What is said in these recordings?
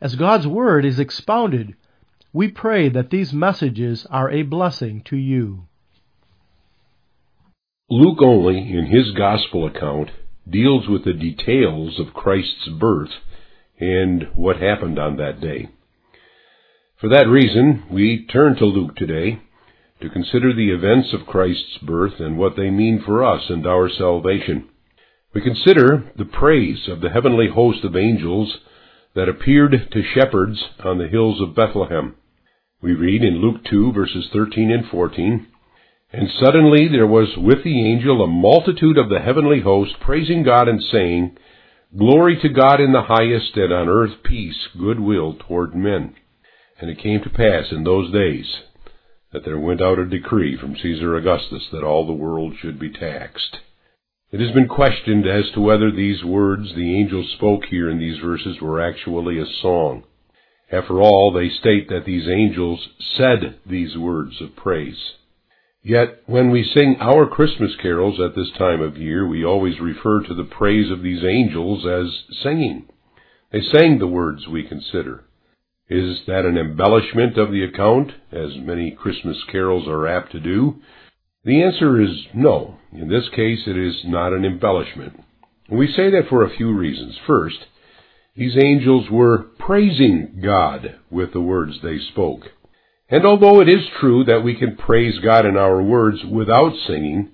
As God's Word is expounded, we pray that these messages are a blessing to you. Luke only, in his Gospel account, deals with the details of Christ's birth and what happened on that day. For that reason, we turn to Luke today to consider the events of Christ's birth and what they mean for us and our salvation. We consider the praise of the heavenly host of angels that appeared to shepherds on the hills of Bethlehem. We read in Luke 2 verses 13 and 14, And suddenly there was with the angel a multitude of the heavenly host praising God and saying, Glory to God in the highest, and on earth peace, goodwill toward men. And it came to pass in those days that there went out a decree from Caesar Augustus that all the world should be taxed. It has been questioned as to whether these words the angel spoke here in these verses were actually a song. After all, they state that these angels said these words of praise. Yet, when we sing our Christmas carols at this time of year, we always refer to the praise of these angels as singing. They sang the words we consider. Is that an embellishment of the account, as many Christmas carols are apt to do? The answer is no. In this case, it is not an embellishment. We say that for a few reasons. First, these angels were praising God with the words they spoke. And although it is true that we can praise God in our words without singing,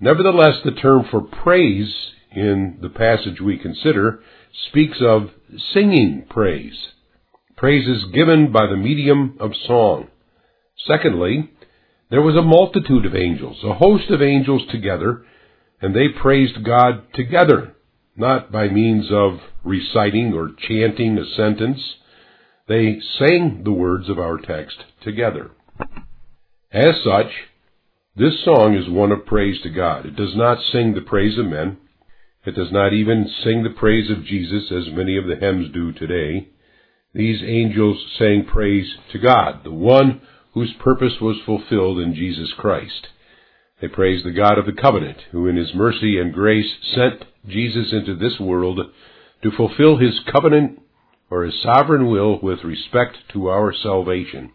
nevertheless the term for praise in the passage we consider speaks of singing praise. Praise is given by the medium of song. Secondly, there was a multitude of angels, a host of angels together, and they praised God together, not by means of reciting or chanting a sentence. They sang the words of our text together. As such, this song is one of praise to God. It does not sing the praise of men. It does not even sing the praise of Jesus as many of the hymns do today. These angels sang praise to God, the one whose purpose was fulfilled in Jesus Christ. They praise the God of the covenant, who in his mercy and grace sent Jesus into this world to fulfill his covenant or his sovereign will with respect to our salvation.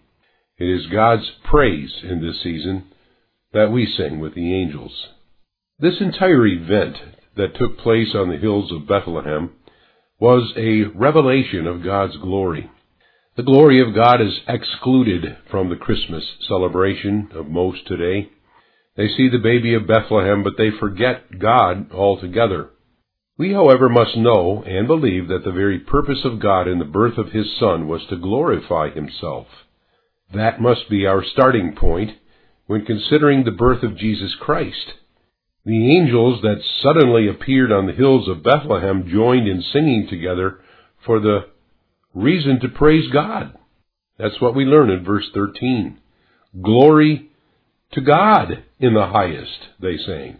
It is God's praise in this season that we sing with the angels. This entire event that took place on the hills of Bethlehem was a revelation of God's glory. The glory of God is excluded from the Christmas celebration of most today. They see the baby of Bethlehem, but they forget God altogether. We, however, must know and believe that the very purpose of God in the birth of His Son was to glorify Himself. That must be our starting point when considering the birth of Jesus Christ. The angels that suddenly appeared on the hills of Bethlehem joined in singing together for the reason to praise God. That's what we learn in verse 13. Glory to God in the highest, they sang.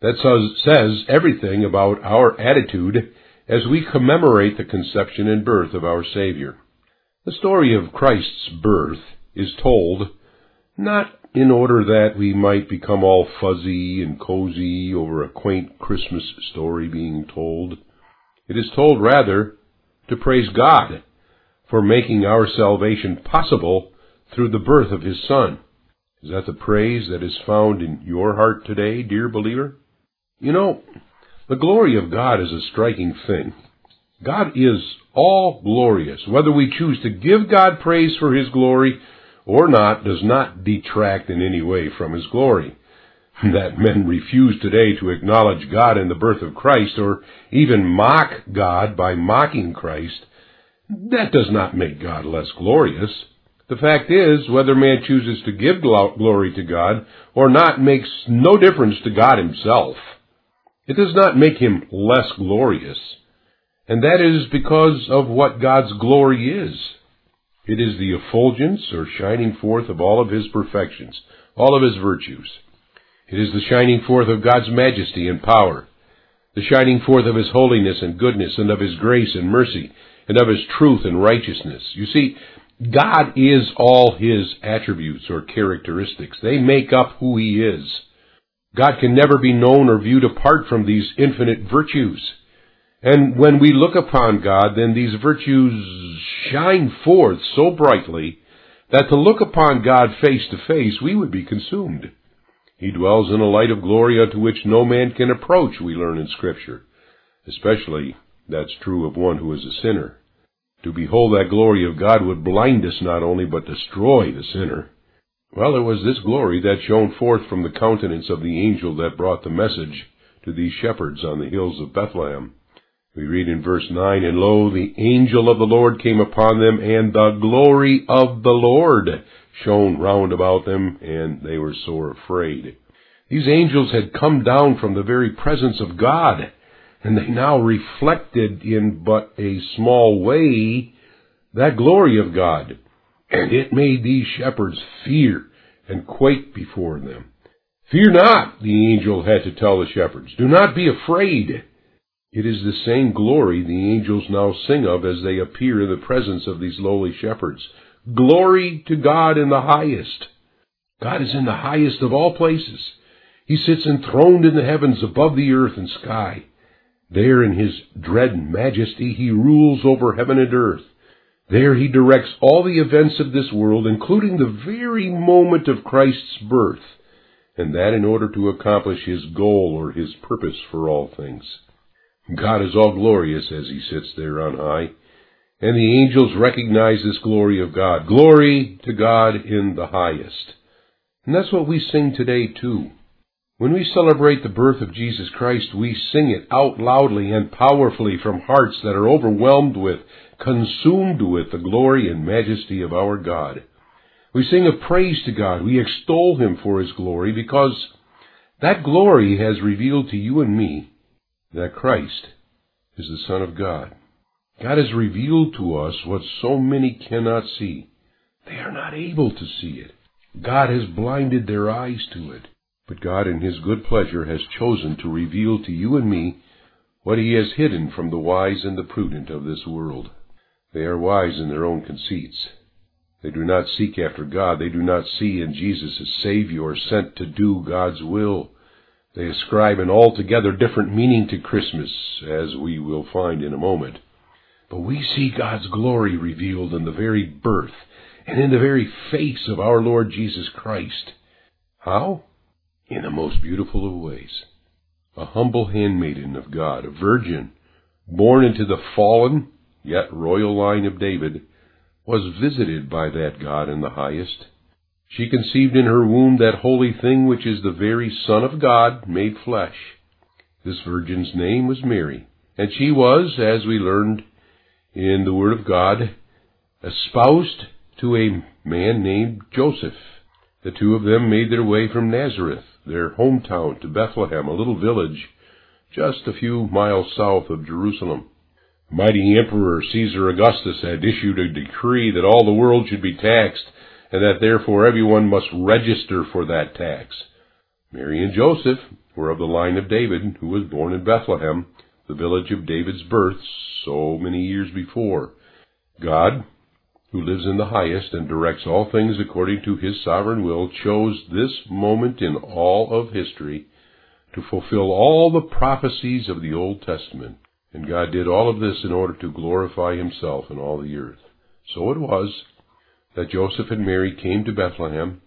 That says everything about our attitude as we commemorate the conception and birth of our Savior. The story of Christ's birth is told not in order that we might become all fuzzy and cozy over a quaint Christmas story being told. It is told rather to praise God for making our salvation possible through the birth of His Son. Is that the praise that is found in your heart today, dear believer? You know, the glory of God is a striking thing. God is all glorious. Whether we choose to give God praise for His glory or not does not detract in any way from His glory. That men refuse today to acknowledge God in the birth of Christ or even mock God by mocking Christ that does not make God less glorious. The fact is, whether man chooses to give glory to God or not makes no difference to God himself. It does not make him less glorious. And that is because of what God's glory is. It is the effulgence or shining forth of all of his perfections, all of his virtues. It is the shining forth of God's majesty and power, the shining forth of his holiness and goodness, and of his grace and mercy, and of his truth and righteousness. You see, God is all his attributes or characteristics. They make up who he is. God can never be known or viewed apart from these infinite virtues. And when we look upon God, then these virtues shine forth so brightly that to look upon God face to face, we would be consumed. He dwells in a light of glory unto which no man can approach, we learn in Scripture. Especially that's true of one who is a sinner. To behold that glory of God would blind us not only, but destroy the sinner. Well, it was this glory that shone forth from the countenance of the angel that brought the message to these shepherds on the hills of Bethlehem. We read in verse 9, And lo, the angel of the Lord came upon them, and the glory of the Lord shone round about them, and they were sore afraid. These angels had come down from the very presence of God, and they now reflected in but a small way that glory of God. And it made these shepherds fear and quake before them. Fear not, the angel had to tell the shepherds. Do not be afraid. It is the same glory the angels now sing of as they appear in the presence of these lowly shepherds. Glory to God in the highest. God is in the highest of all places. He sits enthroned in the heavens above the earth and sky. There in his dread majesty he rules over heaven and earth. There he directs all the events of this world, including the very moment of Christ's birth, and that in order to accomplish his goal or his purpose for all things. God is all glorious as he sits there on high, and the angels recognize this glory of God. Glory to God in the highest. And that's what we sing today too. When we celebrate the birth of Jesus Christ, we sing it out loudly and powerfully from hearts that are overwhelmed with consumed with the glory and majesty of our God. We sing of praise to God. We extol Him for His glory because that glory has revealed to you and me that Christ is the Son of God. God has revealed to us what so many cannot see. They are not able to see it. God has blinded their eyes to it. But God in His good pleasure has chosen to reveal to you and me what He has hidden from the wise and the prudent of this world. They are wise in their own conceits. They do not seek after God. They do not see in Jesus a Savior sent to do God's will. They ascribe an altogether different meaning to Christmas, as we will find in a moment. But we see God's glory revealed in the very birth and in the very face of our Lord Jesus Christ. How? In the most beautiful of ways. A humble handmaiden of God, a virgin, born into the fallen yet royal line of David, was visited by that God in the highest. She conceived in her womb that holy thing which is the very Son of God made flesh. This virgin's name was Mary, and she was, as we learned in the Word of God, espoused to a man named Joseph. The two of them made their way from Nazareth, their hometown, to Bethlehem, a little village just a few miles south of Jerusalem mighty Emperor Caesar Augustus had issued a decree that all the world should be taxed, and that therefore everyone must register for that tax. Mary and Joseph were of the line of David, who was born in Bethlehem, the village of David's birth, so many years before. God, who lives in the highest and directs all things according to his sovereign will, chose this moment in all of history to fulfill all the prophecies of the Old Testament. And God did all of this in order to glorify himself in all the earth. So it was that Joseph and Mary came to Bethlehem,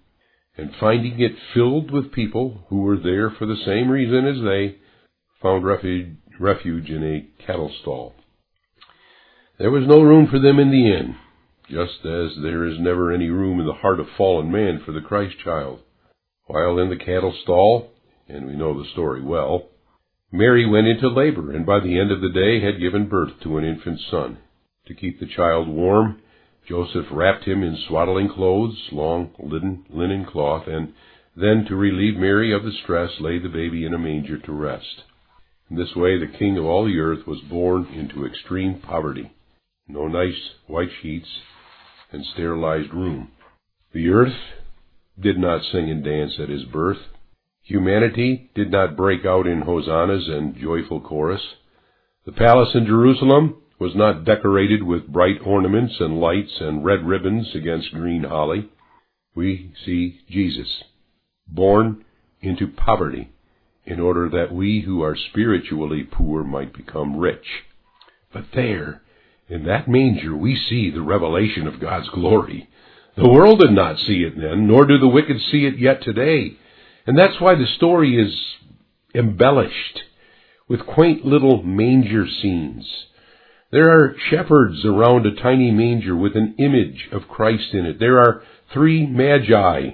and finding it filled with people who were there for the same reason as they, found refuge, refuge in a cattle stall. There was no room for them in the inn, just as there is never any room in the heart of fallen man for the Christ child. While in the cattle stall, and we know the story well, Mary went into labor, and by the end of the day had given birth to an infant son. To keep the child warm, Joseph wrapped him in swaddling clothes, long linen, linen cloth, and then, to relieve Mary of the stress, laid the baby in a manger to rest. In this way, the king of all the earth was born into extreme poverty. No nice white sheets, and sterilized room. The earth did not sing and dance at his birth. Humanity did not break out in hosannas and joyful chorus. The palace in Jerusalem was not decorated with bright ornaments and lights and red ribbons against green holly. We see Jesus, born into poverty, in order that we who are spiritually poor might become rich. But there, in that manger, we see the revelation of God's glory. The world did not see it then, nor do the wicked see it yet today. And that's why the story is embellished with quaint little manger scenes. There are shepherds around a tiny manger with an image of Christ in it. There are three magi,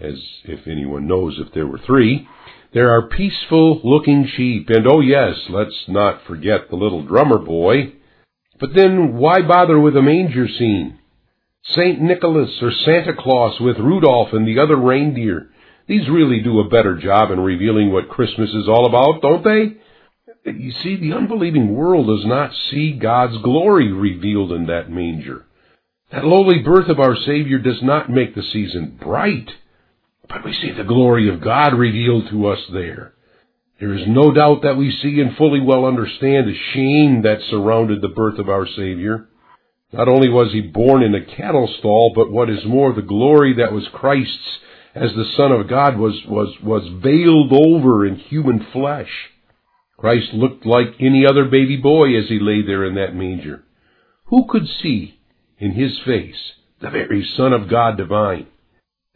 as if anyone knows if there were three. There are peaceful looking sheep, and oh yes, let's not forget the little drummer boy. But then why bother with a manger scene? St. Nicholas or Santa Claus with Rudolph and the other reindeer. These really do a better job in revealing what Christmas is all about, don't they? You see, the unbelieving world does not see God's glory revealed in that manger. That lowly birth of our Savior does not make the season bright, but we see the glory of God revealed to us there. There is no doubt that we see and fully well understand the shame that surrounded the birth of our Savior. Not only was he born in a cattle stall, but what is more, the glory that was Christ's as the Son of God was, was, was veiled over in human flesh. Christ looked like any other baby boy as he lay there in that manger. Who could see in his face the very Son of God divine?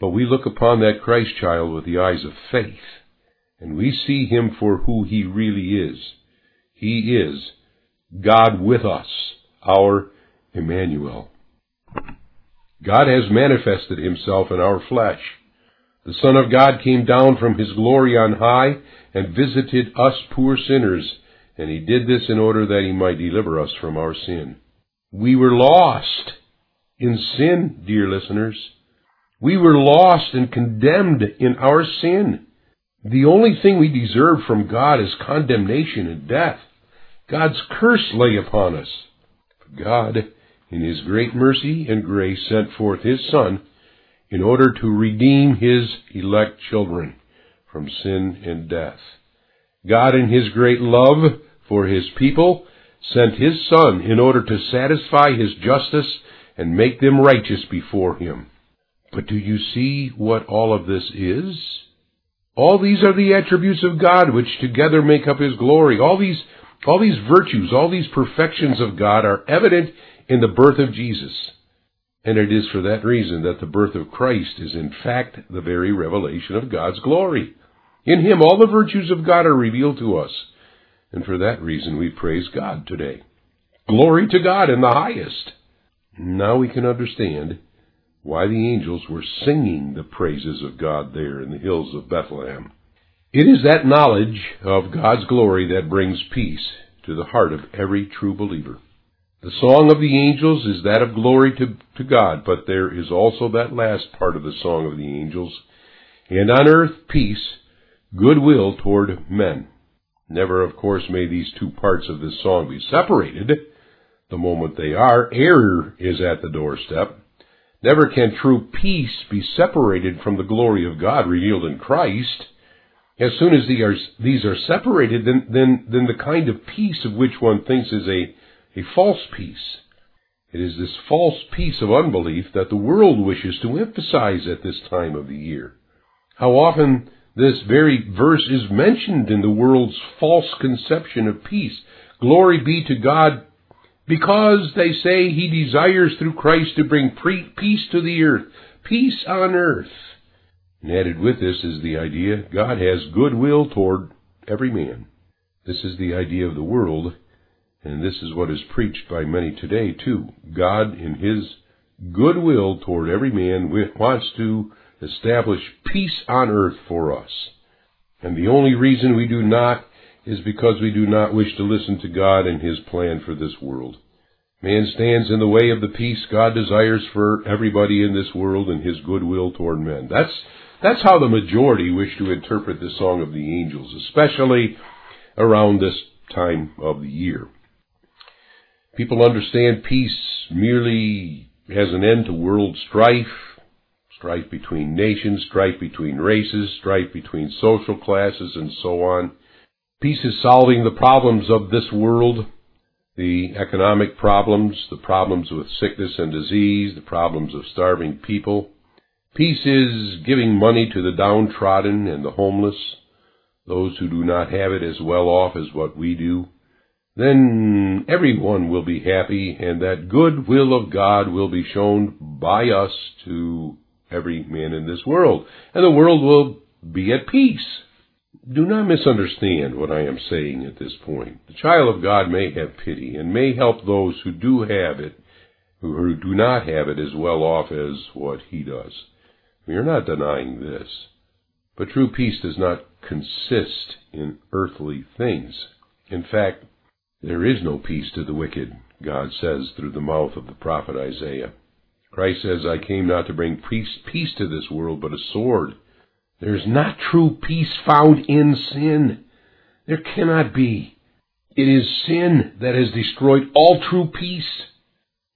But we look upon that Christ child with the eyes of faith, and we see him for who he really is. He is God with us, our Emmanuel. God has manifested himself in our flesh. The Son of God came down from his glory on high and visited us poor sinners, and he did this in order that he might deliver us from our sin. We were lost in sin, dear listeners. We were lost and condemned in our sin. The only thing we deserve from God is condemnation and death. God's curse lay upon us. God, in His great mercy and grace, sent forth His Son in order to redeem His elect children from sin and death. God, in His great love for His people, sent His Son in order to satisfy His justice and make them righteous before Him. But do you see what all of this is? All these are the attributes of God which together make up His glory. All these, all these virtues, all these perfections of God are evident in the birth of Jesus. And it is for that reason that the birth of Christ is in fact the very revelation of God's glory. In Him all the virtues of God are revealed to us. And for that reason we praise God today. Glory to God in the highest. Now we can understand why the angels were singing the praises of God there in the hills of Bethlehem. It is that knowledge of God's glory that brings peace to the heart of every true believer. The song of the angels is that of glory to, to God, but there is also that last part of the song of the angels. And on earth peace, goodwill toward men. Never, of course, may these two parts of this song be separated. The moment they are, error is at the doorstep. Never can true peace be separated from the glory of God revealed in Christ. As soon as these are, separated, then, then, then the kind of peace of which one thinks is a a false peace. It is this false peace of unbelief that the world wishes to emphasize at this time of the year. How often this very verse is mentioned in the world's false conception of peace. Glory be to God because they say he desires through Christ to bring peace to the earth, peace on earth. And added with this is the idea God has goodwill toward every man. This is the idea of the world and this is what is preached by many today, too. God, in His goodwill toward every man, wants to establish peace on earth for us. And the only reason we do not is because we do not wish to listen to God and His plan for this world. Man stands in the way of the peace God desires for everybody in this world and His goodwill toward men. That's, that's how the majority wish to interpret the Song of the Angels, especially around this time of the year. People understand peace merely has an end to world strife, strife between nations, strife between races, strife between social classes, and so on. Peace is solving the problems of this world, the economic problems, the problems with sickness and disease, the problems of starving people. Peace is giving money to the downtrodden and the homeless, those who do not have it as well off as what we do. Then everyone will be happy, and that good will of God will be shown by us to every man in this world, and the world will be at peace. Do not misunderstand what I am saying at this point. The child of God may have pity and may help those who do have it, who do not have it as well off as what he does. We are not denying this. But true peace does not consist in earthly things. In fact, there is no peace to the wicked, God says through the mouth of the prophet Isaiah. Christ says, I came not to bring peace, peace to this world, but a sword. There is not true peace found in sin. There cannot be. It is sin that has destroyed all true peace.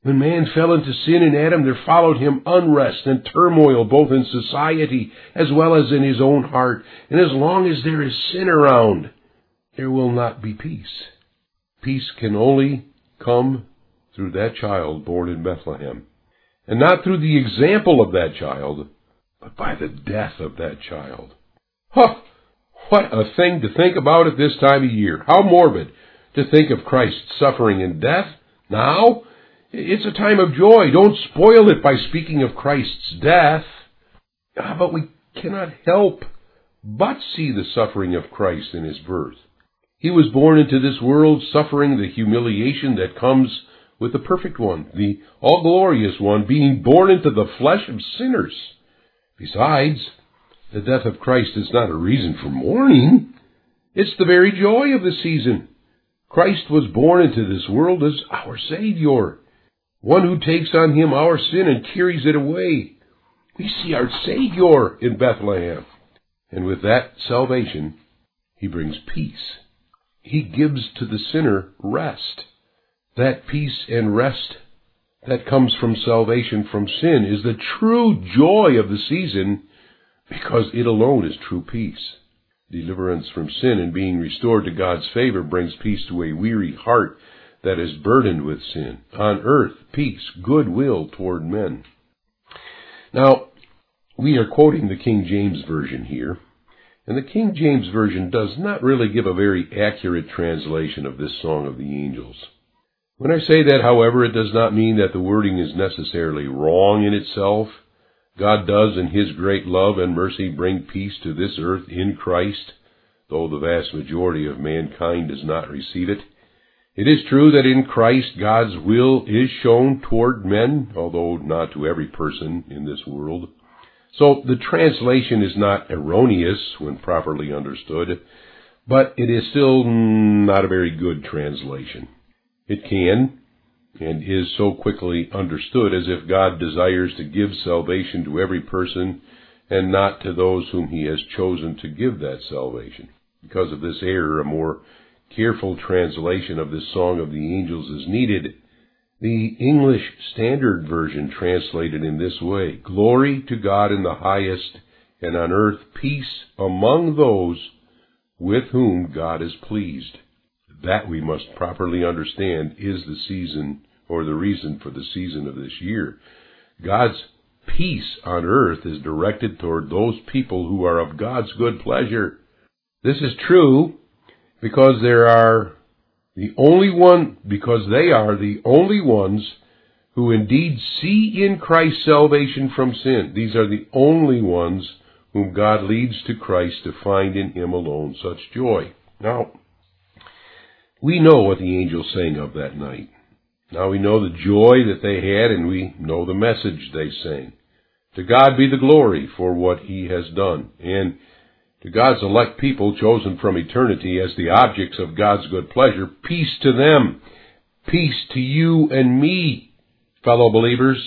When man fell into sin in Adam, there followed him unrest and turmoil both in society as well as in his own heart. And as long as there is sin around, there will not be peace. Peace can only come through that child born in Bethlehem. And not through the example of that child, but by the death of that child. Huh! What a thing to think about at this time of year. How morbid to think of Christ's suffering and death now. It's a time of joy. Don't spoil it by speaking of Christ's death. Ah, but we cannot help but see the suffering of Christ in his birth. He was born into this world suffering the humiliation that comes with the perfect one, the all glorious one, being born into the flesh of sinners. Besides, the death of Christ is not a reason for mourning. It's the very joy of the season. Christ was born into this world as our Savior, one who takes on him our sin and carries it away. We see our Savior in Bethlehem. And with that salvation, he brings peace. He gives to the sinner rest. That peace and rest that comes from salvation from sin is the true joy of the season because it alone is true peace. Deliverance from sin and being restored to God's favor brings peace to a weary heart that is burdened with sin. On earth, peace, goodwill toward men. Now, we are quoting the King James Version here, and the King James Version does not really give a very accurate translation of this Song of the Angels. When I say that, however, it does not mean that the wording is necessarily wrong in itself. God does, in His great love and mercy, bring peace to this earth in Christ, though the vast majority of mankind does not receive it. It is true that in Christ God's will is shown toward men, although not to every person in this world. So the translation is not erroneous when properly understood, but it is still not a very good translation. It can and is so quickly understood as if God desires to give salvation to every person and not to those whom he has chosen to give that salvation. Because of this error, a more careful translation of this Song of the Angels is needed. The English Standard Version translated in this way, Glory to God in the highest, and on earth peace among those with whom God is pleased. That we must properly understand is the season or the reason for the season of this year. God's peace on earth is directed toward those people who are of God's good pleasure. This is true because there are the only one, because they are the only ones who indeed see in Christ salvation from sin. These are the only ones whom God leads to Christ to find in Him alone such joy. Now, we know what the angels sang of that night. Now we know the joy that they had and we know the message they sang. To God be the glory for what he has done. And to God's elect people chosen from eternity as the objects of God's good pleasure, peace to them. Peace to you and me, fellow believers.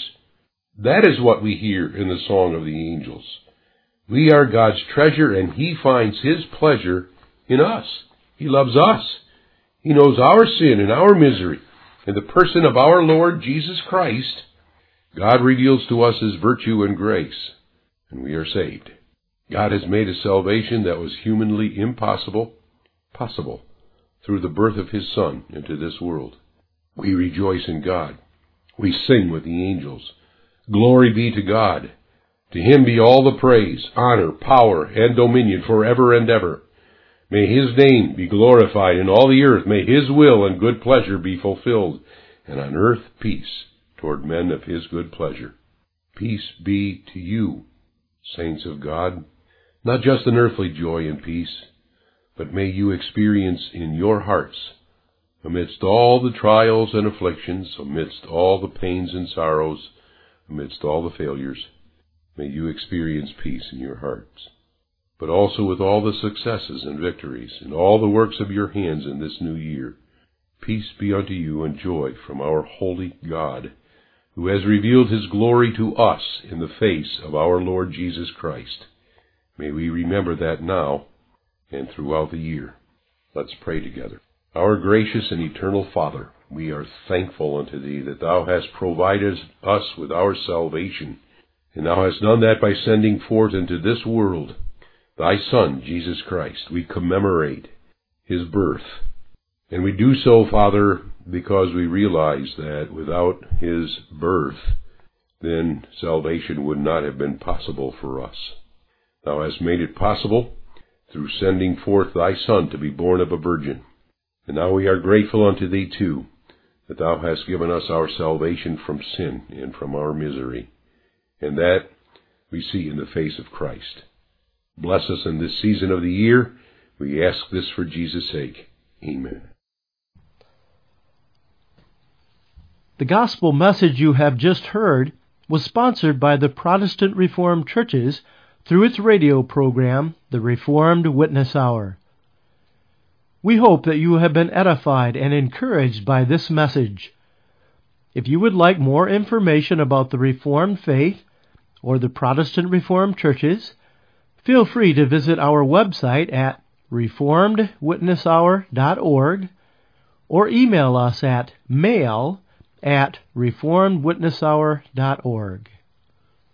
That is what we hear in the song of the angels. We are God's treasure and he finds his pleasure in us. He loves us. He knows our sin and our misery. In the person of our Lord Jesus Christ, God reveals to us His virtue and grace, and we are saved. God has made a salvation that was humanly impossible possible through the birth of His Son into this world. We rejoice in God. We sing with the angels. Glory be to God. To Him be all the praise, honor, power, and dominion forever and ever. May His name be glorified in all the earth. May His will and good pleasure be fulfilled, and on earth peace toward men of His good pleasure. Peace be to you, saints of God. Not just an earthly joy and peace, but may you experience in your hearts, amidst all the trials and afflictions, amidst all the pains and sorrows, amidst all the failures, may you experience peace in your hearts. But also with all the successes and victories, and all the works of your hands in this new year, peace be unto you and joy from our holy God, who has revealed his glory to us in the face of our Lord Jesus Christ. May we remember that now and throughout the year. Let's pray together. Our gracious and eternal Father, we are thankful unto Thee that Thou hast provided us with our salvation, and Thou hast done that by sending forth into this world Thy Son, Jesus Christ. We commemorate His birth. And we do so, Father, because we realize that without His birth, then salvation would not have been possible for us. Thou hast made it possible through sending forth thy Son to be born of a virgin. And now we are grateful unto thee too, that thou hast given us our salvation from sin and from our misery, and that we see in the face of Christ. Bless us in this season of the year. We ask this for Jesus' sake. Amen. The gospel message you have just heard was sponsored by the Protestant Reformed Churches through its radio program, The Reformed Witness Hour. We hope that you have been edified and encouraged by this message. If you would like more information about the Reformed faith or the Protestant Reformed churches, feel free to visit our website at reformedwitnesshour.org or email us at mail at reformedwitnesshour.org.